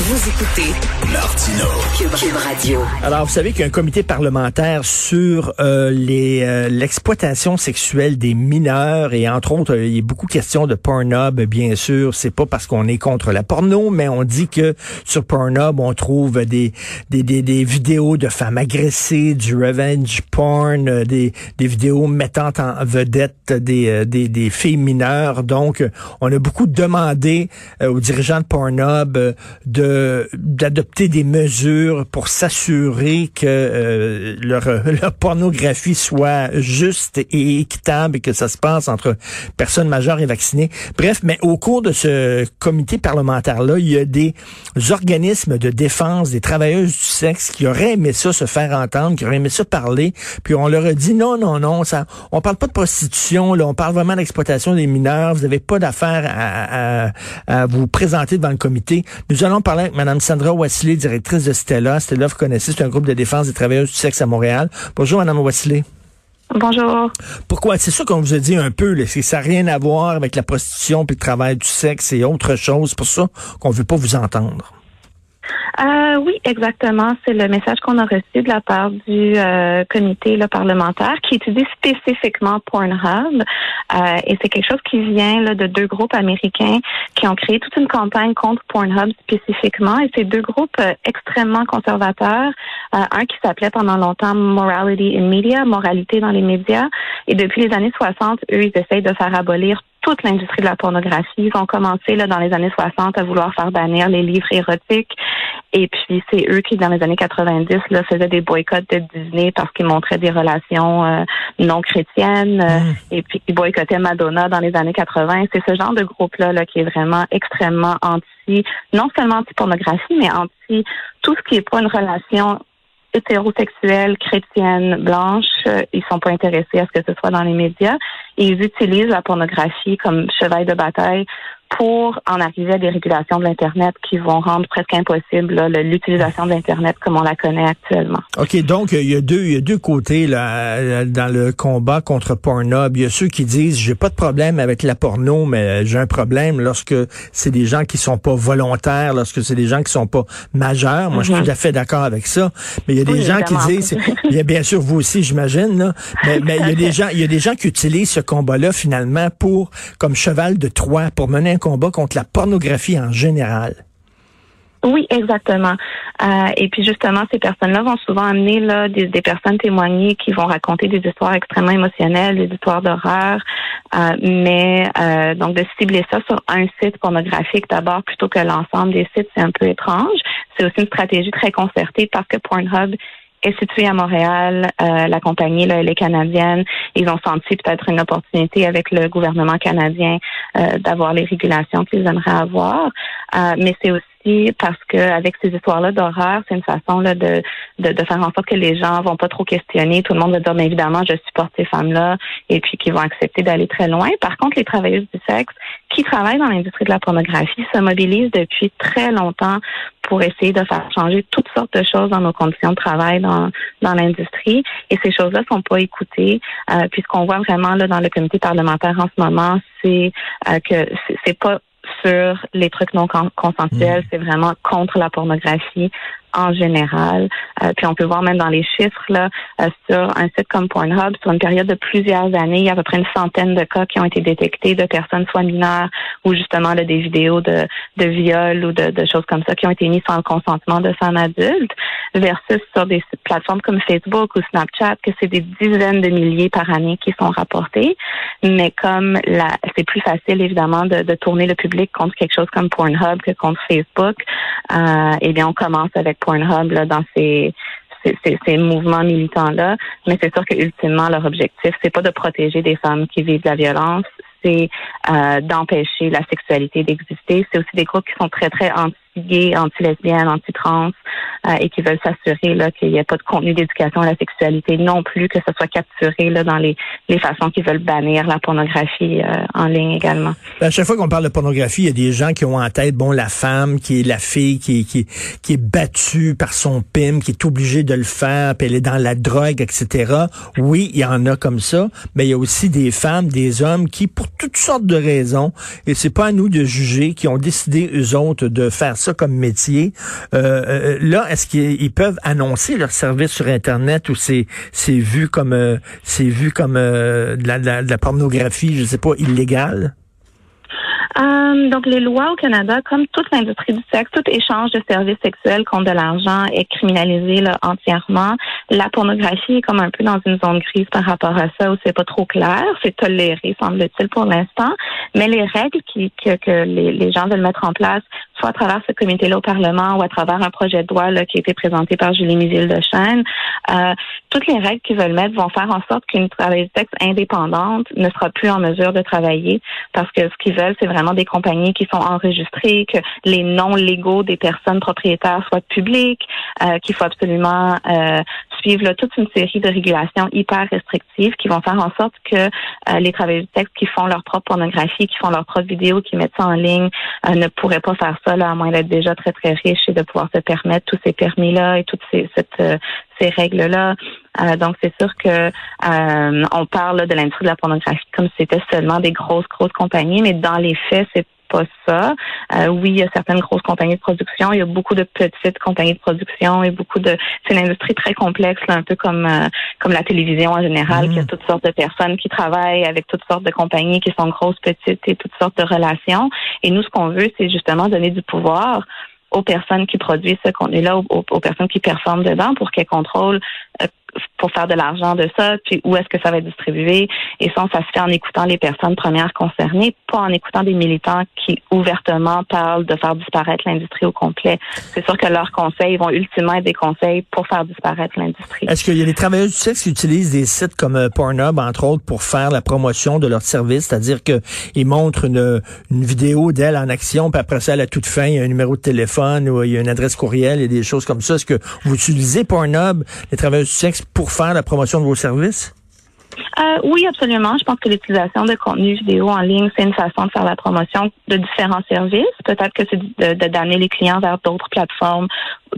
Vous écoutez Martino. Cube, Radio. Alors, vous savez qu'il y a un comité parlementaire sur euh, euh, l'exploitation sexuelle des mineurs et entre autres, il y a beaucoup de questions de Pornhub, bien sûr. C'est pas parce qu'on est contre la porno, mais on dit que sur Pornhub, on trouve des des, des, des vidéos de femmes agressées, du revenge porn, euh, des, des vidéos mettant en vedette des, des, des filles mineures. Donc, on a beaucoup demandé aux dirigeants de Pornhub de d'adopter des mesures pour s'assurer que euh, leur, leur, pornographie soit juste et équitable et que ça se passe entre personnes majeures et vaccinées. Bref, mais au cours de ce comité parlementaire-là, il y a des organismes de défense des travailleuses du sexe qui auraient aimé ça se faire entendre, qui auraient aimé ça parler, puis on leur a dit non, non, non, ça, on parle pas de prostitution, là, on parle vraiment d'exploitation des mineurs, vous n'avez pas d'affaire à, à, à vous présenter devant le comité. Nous allons avec Mme Sandra Wassily, directrice de Stella. Stella, vous connaissez, c'est un groupe de défense des travailleurs du sexe à Montréal. Bonjour, Mme Wassily. Bonjour. Pourquoi? C'est ça qu'on vous a dit un peu, là, ça n'a rien à voir avec la prostitution puis le travail du sexe et autre chose. C'est pour ça qu'on ne veut pas vous entendre. Euh, oui, exactement. C'est le message qu'on a reçu de la part du euh, comité là, parlementaire qui étudie spécifiquement Pornhub. Euh, et c'est quelque chose qui vient là, de deux groupes américains qui ont créé toute une campagne contre Pornhub spécifiquement. Et ces deux groupes euh, extrêmement conservateurs, euh, un qui s'appelait pendant longtemps Morality in Media, moralité dans les médias. Et depuis les années 60, eux, ils essayent de faire abolir toute l'industrie de la pornographie. Ils ont commencé là, dans les années 60 à vouloir faire bannir les livres érotiques. Et puis, c'est eux qui, dans les années 90, là, faisaient des boycotts de Disney parce qu'ils montraient des relations euh, non chrétiennes. Euh, mmh. Et puis, ils boycottaient Madonna dans les années 80. C'est ce genre de groupe-là là, qui est vraiment extrêmement anti, non seulement anti-pornographie, mais anti tout ce qui est pas une relation hétérosexuelles, chrétiennes, blanches, euh, ils sont pas intéressés à ce que ce soit dans les médias. Et ils utilisent la pornographie comme cheval de bataille pour en arriver à des régulations de l'Internet qui vont rendre presque impossible l'utilisation de l'Internet comme on la connaît actuellement. OK, donc il y a deux, il y a deux côtés là, dans le combat contre Pornhub. Il y a ceux qui disent j'ai pas de problème avec la porno, mais j'ai un problème lorsque c'est des gens qui sont pas volontaires, lorsque c'est des gens qui sont pas majeurs. Moi, je suis mm-hmm. tout à fait d'accord avec ça. Mais il y a des gens qui disent, il y a bien sûr vous aussi, j'imagine, mais, mais il y a des gens, il y a des gens qui utilisent ce combat-là finalement pour comme cheval de Troie pour mener combat contre la pornographie en général. Oui, exactement. Euh, et puis justement, ces personnes-là vont souvent amener des, personnes témoignées qui vont raconter des histoires extrêmement émotionnelles, des histoires d'horreur. Euh, mais euh, donc de cibler ça sur un site pornographique d'abord plutôt que l'ensemble des sites, c'est un peu étrange. C'est aussi une stratégie très concertée parce que Pornhub est située à Montréal. Euh, la compagnie, là, elle est canadienne. Ils ont senti peut-être une opportunité avec le gouvernement canadien euh, d'avoir les régulations qu'ils aimeraient avoir. Euh, mais c'est aussi parce que avec ces histoires-là d'horreur, c'est une façon là, de, de, de, faire en sorte que les gens vont pas trop questionner. Tout le monde va dire, mais évidemment, je supporte ces femmes-là, et puis qu'ils vont accepter d'aller très loin. Par contre, les travailleuses du sexe qui travaillent dans l'industrie de la pornographie se mobilisent depuis très longtemps pour essayer de faire changer toutes sortes de choses dans nos conditions de travail dans, dans l'industrie. Et ces choses-là sont pas écoutées. Euh, puisqu'on voit vraiment là dans le comité parlementaire en ce moment, c'est euh, que c'est pas sur les trucs non consensuels, mm. c'est vraiment contre la pornographie en général. Euh, puis on peut voir même dans les chiffres là euh, sur un site comme Pornhub, sur une période de plusieurs années, il y a à peu près une centaine de cas qui ont été détectés de personnes soit mineures ou justement là, des vidéos de, de viol ou de, de, choses comme ça qui ont été mises sans le consentement de femmes adultes, versus sur des plateformes comme Facebook ou Snapchat que c'est des dizaines de milliers par année qui sont rapportés. Mais comme la, c'est plus facile évidemment de, de tourner le public contre quelque chose comme Pornhub que contre Facebook, euh, eh bien on commence avec Pornhub là, dans ces, ces, mouvements militants-là. Mais c'est sûr que ultimement, leur objectif, c'est pas de protéger des femmes qui vivent la violence, c'est euh, d'empêcher la sexualité d'exister. C'est aussi des groupes qui sont très, très anti anti-gay, anti-lesbienne, anti-trans, euh, et qui veulent s'assurer là qu'il n'y ait pas de contenu d'éducation à la sexualité non plus, que ce soit capturé là dans les, les façons qu'ils veulent bannir la pornographie euh, en ligne également. À chaque fois qu'on parle de pornographie, il y a des gens qui ont en tête bon la femme qui est la fille qui, qui, qui est battue par son pim, qui est obligée de le faire, puis elle est dans la drogue, etc. Oui, il y en a comme ça, mais il y a aussi des femmes, des hommes qui, pour toutes sortes de raisons, et c'est pas à nous de juger, qui ont décidé eux autres de faire ça comme métier. Euh, euh là, est-ce qu'ils peuvent annoncer leur service sur Internet ou c'est vu comme euh, c'est vu comme euh, de, la, de, la, pornographie, je sais pas, illégale? Euh, donc, les lois au Canada, comme toute l'industrie du sexe, tout échange de services sexuels contre de l'argent est criminalisé là, entièrement. La pornographie est comme un peu dans une zone grise par rapport à ça, où c'est pas trop clair. C'est toléré, semble-t-il, pour l'instant. Mais les règles qui, que, que les, gens veulent mettre en place, soit à travers ce comité-là au Parlement ou à travers un projet de loi là, qui a été présenté par Julie Miville de Chêne, euh, toutes les règles qu'ils veulent mettre vont faire en sorte qu'une travailleuse sexe indépendante ne sera plus en mesure de travailler parce que ce qu'ils veulent, c'est vraiment des compagnies qui sont enregistrées, que les noms légaux des personnes propriétaires soient publics, euh, qu'il faut absolument suivre là, toute une série de régulations hyper restrictives qui vont faire en sorte que euh, les travailleurs du texte qui font leur propre pornographie, qui font leur propre vidéo, qui mettent ça en ligne, euh, ne pourraient pas faire ça là, à moins d'être déjà très très riches et de pouvoir se permettre tous ces permis-là et toutes ces, euh, règles-là. donc c'est sûr que on parle de l'industrie de la pornographie comme si c'était seulement des grosses grosses compagnies, mais dans les faits c'est pas ça. Euh, oui, il y a certaines grosses compagnies de production, il y a beaucoup de petites compagnies de production et beaucoup de. C'est une industrie très complexe, là, un peu comme euh, comme la télévision en général, Il y a toutes sortes de personnes qui travaillent avec toutes sortes de compagnies qui sont grosses, petites et toutes sortes de relations. Et nous, ce qu'on veut, c'est justement donner du pouvoir aux personnes qui produisent ce contenu-là, aux, aux, personnes qui performent dedans pour qu'elles contrôlent pour faire de l'argent de ça, puis où est-ce que ça va être distribué. Et ça, ça se fait en écoutant les personnes premières concernées, pas en écoutant des militants qui ouvertement parlent de faire disparaître l'industrie au complet. C'est sûr que leurs conseils vont ultimement être des conseils pour faire disparaître l'industrie. Est-ce qu'il y a des travailleurs du sexe qui utilisent des sites comme euh, Pornhub, entre autres, pour faire la promotion de leur service, c'est-à-dire qu'ils montrent une, vidéo d'elle en action, puis après ça, à la toute fin, il y a un numéro de téléphone ou il y a une adresse courriel et des choses comme ça. Est-ce que vous utilisez Pornhub, les du sexe, pour faire la promotion de vos services? Euh, oui, absolument. Je pense que l'utilisation de contenu vidéo en ligne, c'est une façon de faire la promotion de différents services. Peut-être que c'est de, d'amener les clients vers d'autres plateformes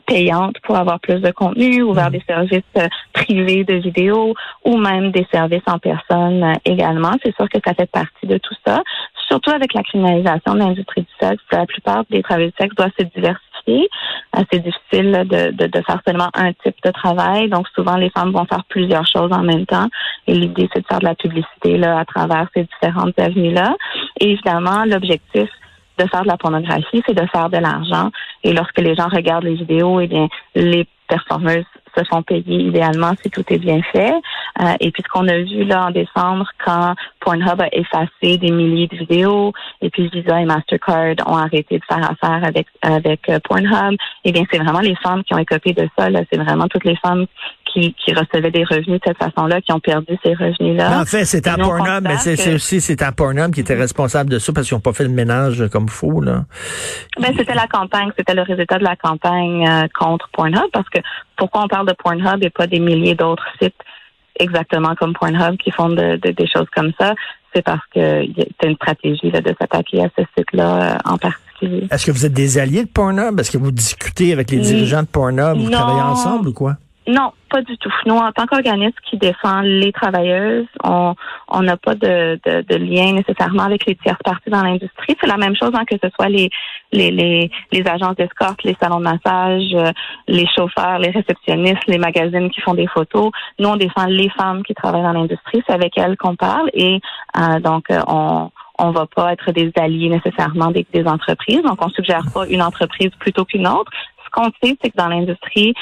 payantes pour avoir plus de contenu ou vers mm. des services euh, privés de vidéo ou même des services en personne euh, également. C'est sûr que ça fait partie de tout ça. Surtout avec la criminalisation de l'industrie du sexe, la plupart des travailleurs du sexe doivent se diversifier c'est difficile de, faire seulement un type de travail. Donc souvent, les femmes vont faire plusieurs choses en même temps. Et l'idée, c'est de faire de la publicité là, à travers ces différentes avenues-là. Et évidemment, l'objectif de faire de la pornographie, c'est de faire de l'argent. Et lorsque les gens regardent les vidéos, eh bien, les performeuses se font payer idéalement si tout est bien fait. Euh, et puis ce qu'on a vu là en décembre, quand Pornhub a effacé des milliers de vidéos, et puis Visa et Mastercard ont arrêté de faire affaire avec avec euh, Pornhub, eh bien c'est vraiment les femmes qui ont écopé de ça. C'est vraiment toutes les femmes qui, qui recevaient des revenus de cette façon-là, qui ont perdu ces revenus-là. En fait, c'est à Pornhub, mais c'est aussi c'est à Pornhub qui était responsable de ça parce qu'ils n'ont pas fait le ménage comme faut. Là. Ben, c'était la campagne, c'était le résultat de la campagne euh, contre Pornhub parce que pourquoi on parle de Pornhub et pas des milliers d'autres sites exactement comme Pornhub qui font de, des choses comme ça? C'est parce que c'est une stratégie de s'attaquer à ce site-là euh, en particulier. Est-ce que vous êtes des alliés de Pornhub? Est-ce que vous discutez avec les dirigeants de Pornhub? Vous travaillez ensemble ou quoi? Non, pas du tout. Nous, en tant qu'organisme qui défend les travailleuses, on on n'a pas de, de, de, lien nécessairement avec les tierces parties dans l'industrie. C'est la même chose hein, que ce soit les les, les, les agences d'escorte, les salons de massage, euh, les chauffeurs, les réceptionnistes, les magazines qui font des photos. Nous, on défend les femmes qui travaillent dans l'industrie. C'est avec elles qu'on parle et euh, donc euh, on on va pas être des alliés nécessairement des, des entreprises. Donc, on suggère pas une entreprise plutôt qu'une autre. Ce qu'on sait, c'est que dans l'industrie,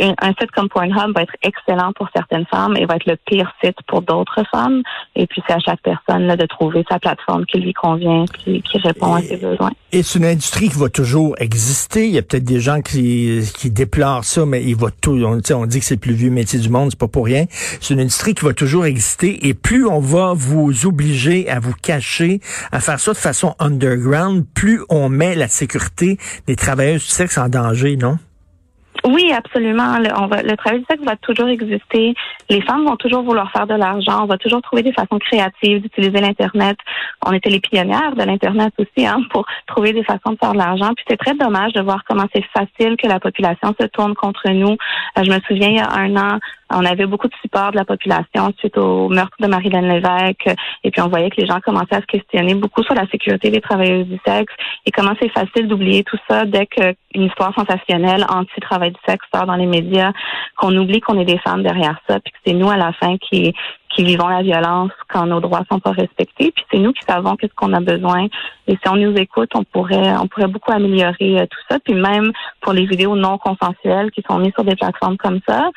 un site comme Pornhub va être excellent pour certaines femmes et va être le pire site pour d'autres femmes. Et puis c'est à chaque personne là, de trouver sa plateforme qui lui convient, qui, qui répond à ses besoins. Et c'est une industrie qui va toujours exister. Il y a peut-être des gens qui, qui déplorent ça, mais il va tout. On, on dit que c'est le plus vieux métier du monde, c'est pas pour rien. C'est une industrie qui va toujours exister. Et plus on va vous obliger à vous cacher, à faire ça de façon underground, plus on met la sécurité des travailleuses du sexe en danger, non? Oui, absolument. Le, on va, le travail du sexe va toujours exister. Les femmes vont toujours vouloir faire de l'argent. On va toujours trouver des façons créatives d'utiliser l'Internet. On était les pionnières de l'Internet aussi hein, pour trouver des façons de faire de l'argent. Puis c'est très dommage de voir comment c'est facile que la population se tourne contre nous. Euh, je me souviens, il y a un an, on avait beaucoup de support de la population suite au meurtre de Marie-Hélène Lévesque. Et puis on voyait que les gens commençaient à se questionner beaucoup sur la sécurité des travailleuses du sexe et comment c'est facile d'oublier tout ça dès qu'une histoire sensationnelle anti-travail du sexe sort dans les médias, qu'on oublie qu'on est des femmes derrière ça, puis que c'est nous à la fin qui qui vivons la violence quand nos droits sont pas respectés. Puis c'est nous qui savons qu'est-ce qu'on a besoin. Et si on nous écoute, on pourrait, on pourrait beaucoup améliorer euh, tout ça. Puis même pour les vidéos non consensuelles qui sont mises sur des plateformes comme ça,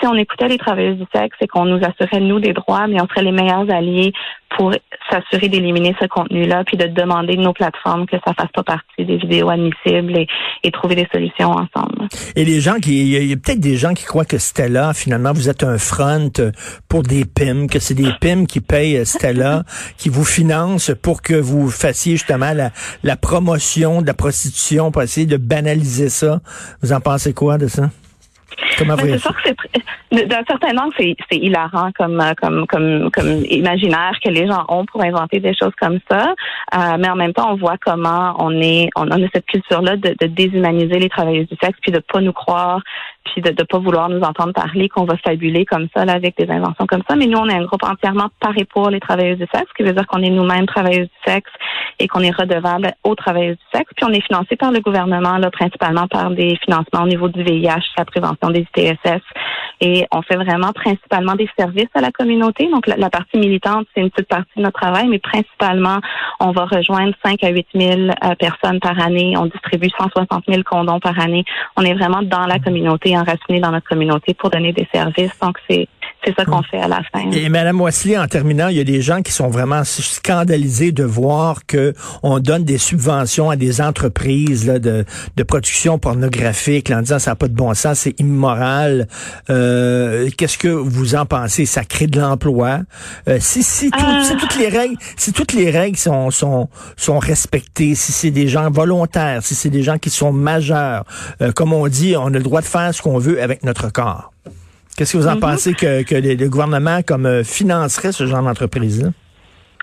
si on écoutait les travailleuses du sexe et qu'on nous assurait, nous, des droits, mais on serait les meilleurs alliés pour s'assurer d'éliminer ce contenu-là, puis de demander de nos plateformes que ça fasse pas partie des vidéos admissibles et, et trouver des solutions ensemble. Et les gens qui, il y a, peut-être des gens qui croient que Stella, finalement, vous êtes un front pour des PIM, que c'est des PIM qui payent Stella, qui vous financent pour que vous fassiez justement la, la promotion de la prostitution, pour essayer de banaliser ça. Vous en pensez quoi de ça? C'est sûr que c'est d'un certain angle, c'est, c'est hilarant comme, euh, comme, comme, comme imaginaire que les gens ont pour inventer des choses comme ça. Euh, mais en même temps, on voit comment on est, on, a cette culture-là de, de déshumaniser les travailleuses du sexe, puis de pas nous croire, puis de ne pas vouloir nous entendre parler, qu'on va fabuler comme ça là, avec des inventions comme ça. Mais nous, on est un groupe entièrement paré pour les travailleuses du sexe, ce qui veut dire qu'on est nous-mêmes travailleuses du sexe et qu'on est redevable aux travailleuses du sexe. Puis on est financé par le gouvernement, là, principalement par des financements au niveau du VIH, la prévention des ITSS. Et on fait vraiment principalement des services à la communauté. Donc la, partie militante, c'est une petite partie de notre travail, mais principalement, on va rejoindre 5 à 8 000 euh, personnes par année. On distribue 160 000 condoms par année. On est vraiment dans la communauté, enracinés dans notre communauté pour donner des services. Donc c'est c'est ça qu'on fait à la fin. Et Madame Wesley, en terminant, il y a des gens qui sont vraiment scandalisés de voir que on donne des subventions à des entreprises là, de, de production pornographique en disant ça n'a pas de bon sens, c'est immoral. Euh, Qu'est-ce que vous en pensez? Ça crée de l'emploi. Euh, si si, euh. si, toutes les règles, si toutes les règles sont sont sont respectées, si c'est des gens volontaires, si c'est des gens qui sont majeurs, euh, comme on dit, on a le droit de faire ce qu'on veut avec notre corps. Qu'est-ce que vous en mhm. pensez que, que le, gouvernement comme euh, financerait ce genre d'entreprise-là?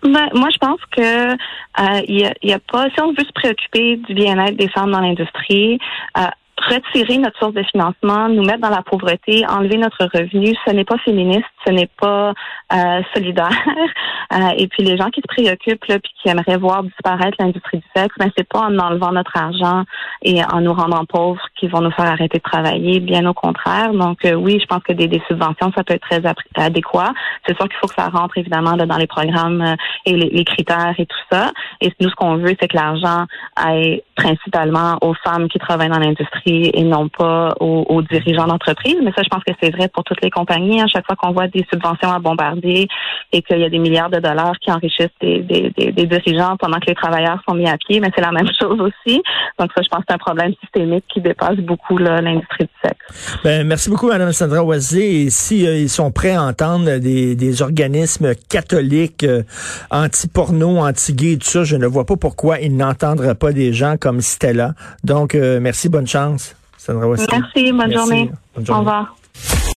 Ben, moi, je pense que euh, il y, a, pas. Si on veut se préoccuper du bien-être des femmes dans l'industrie, euh, retirer notre source de financement, nous mettre dans la pauvreté, enlever notre revenu, ce n'est pas féministe, ce n'est pas euh, solidaire. Euh, et puis les gens qui se préoccupent là, puis qui aimeraient voir disparaître l'industrie du sexe, ben c'est pas en enlevant notre argent et en nous rendant pauvres qu'ils vont nous faire arrêter de travailler, bien au contraire. Donc euh, oui, je pense que des, des, subventions ça peut être très adéquat. C'est sûr qu'il faut que ça rentre évidemment là, dans les programmes et les, les, critères et tout ça. Et nous ce qu'on veut, c'est que l'argent aille principalement aux femmes qui travaillent dans l'industrie et non pas aux, dirigeants d'entreprise. Mais ça, je pense que c'est vrai pour toutes les compagnies. À chaque fois qu'on voit des subventions à bombarder et qu'il y a des milliards de dollars qui enrichissent des, des, dirigeants pendant que les travailleurs sont mis à pied, mais c'est la même chose aussi. Donc ça, je pense que c'est un problème systémique qui dépasse beaucoup l'industrie du sexe. Ben, merci beaucoup, Mme Sandra Oisé. Et si euh, ils sont prêts à entendre des, des organismes catholiques euh, anti-porno, anti-gay, tout ça, je ne vois pas pourquoi ils n'entendraient pas des gens comme Stella. Donc, euh, merci, bonne chance. Sandra Merci, bonne journée. Bonne journée. Au revoir.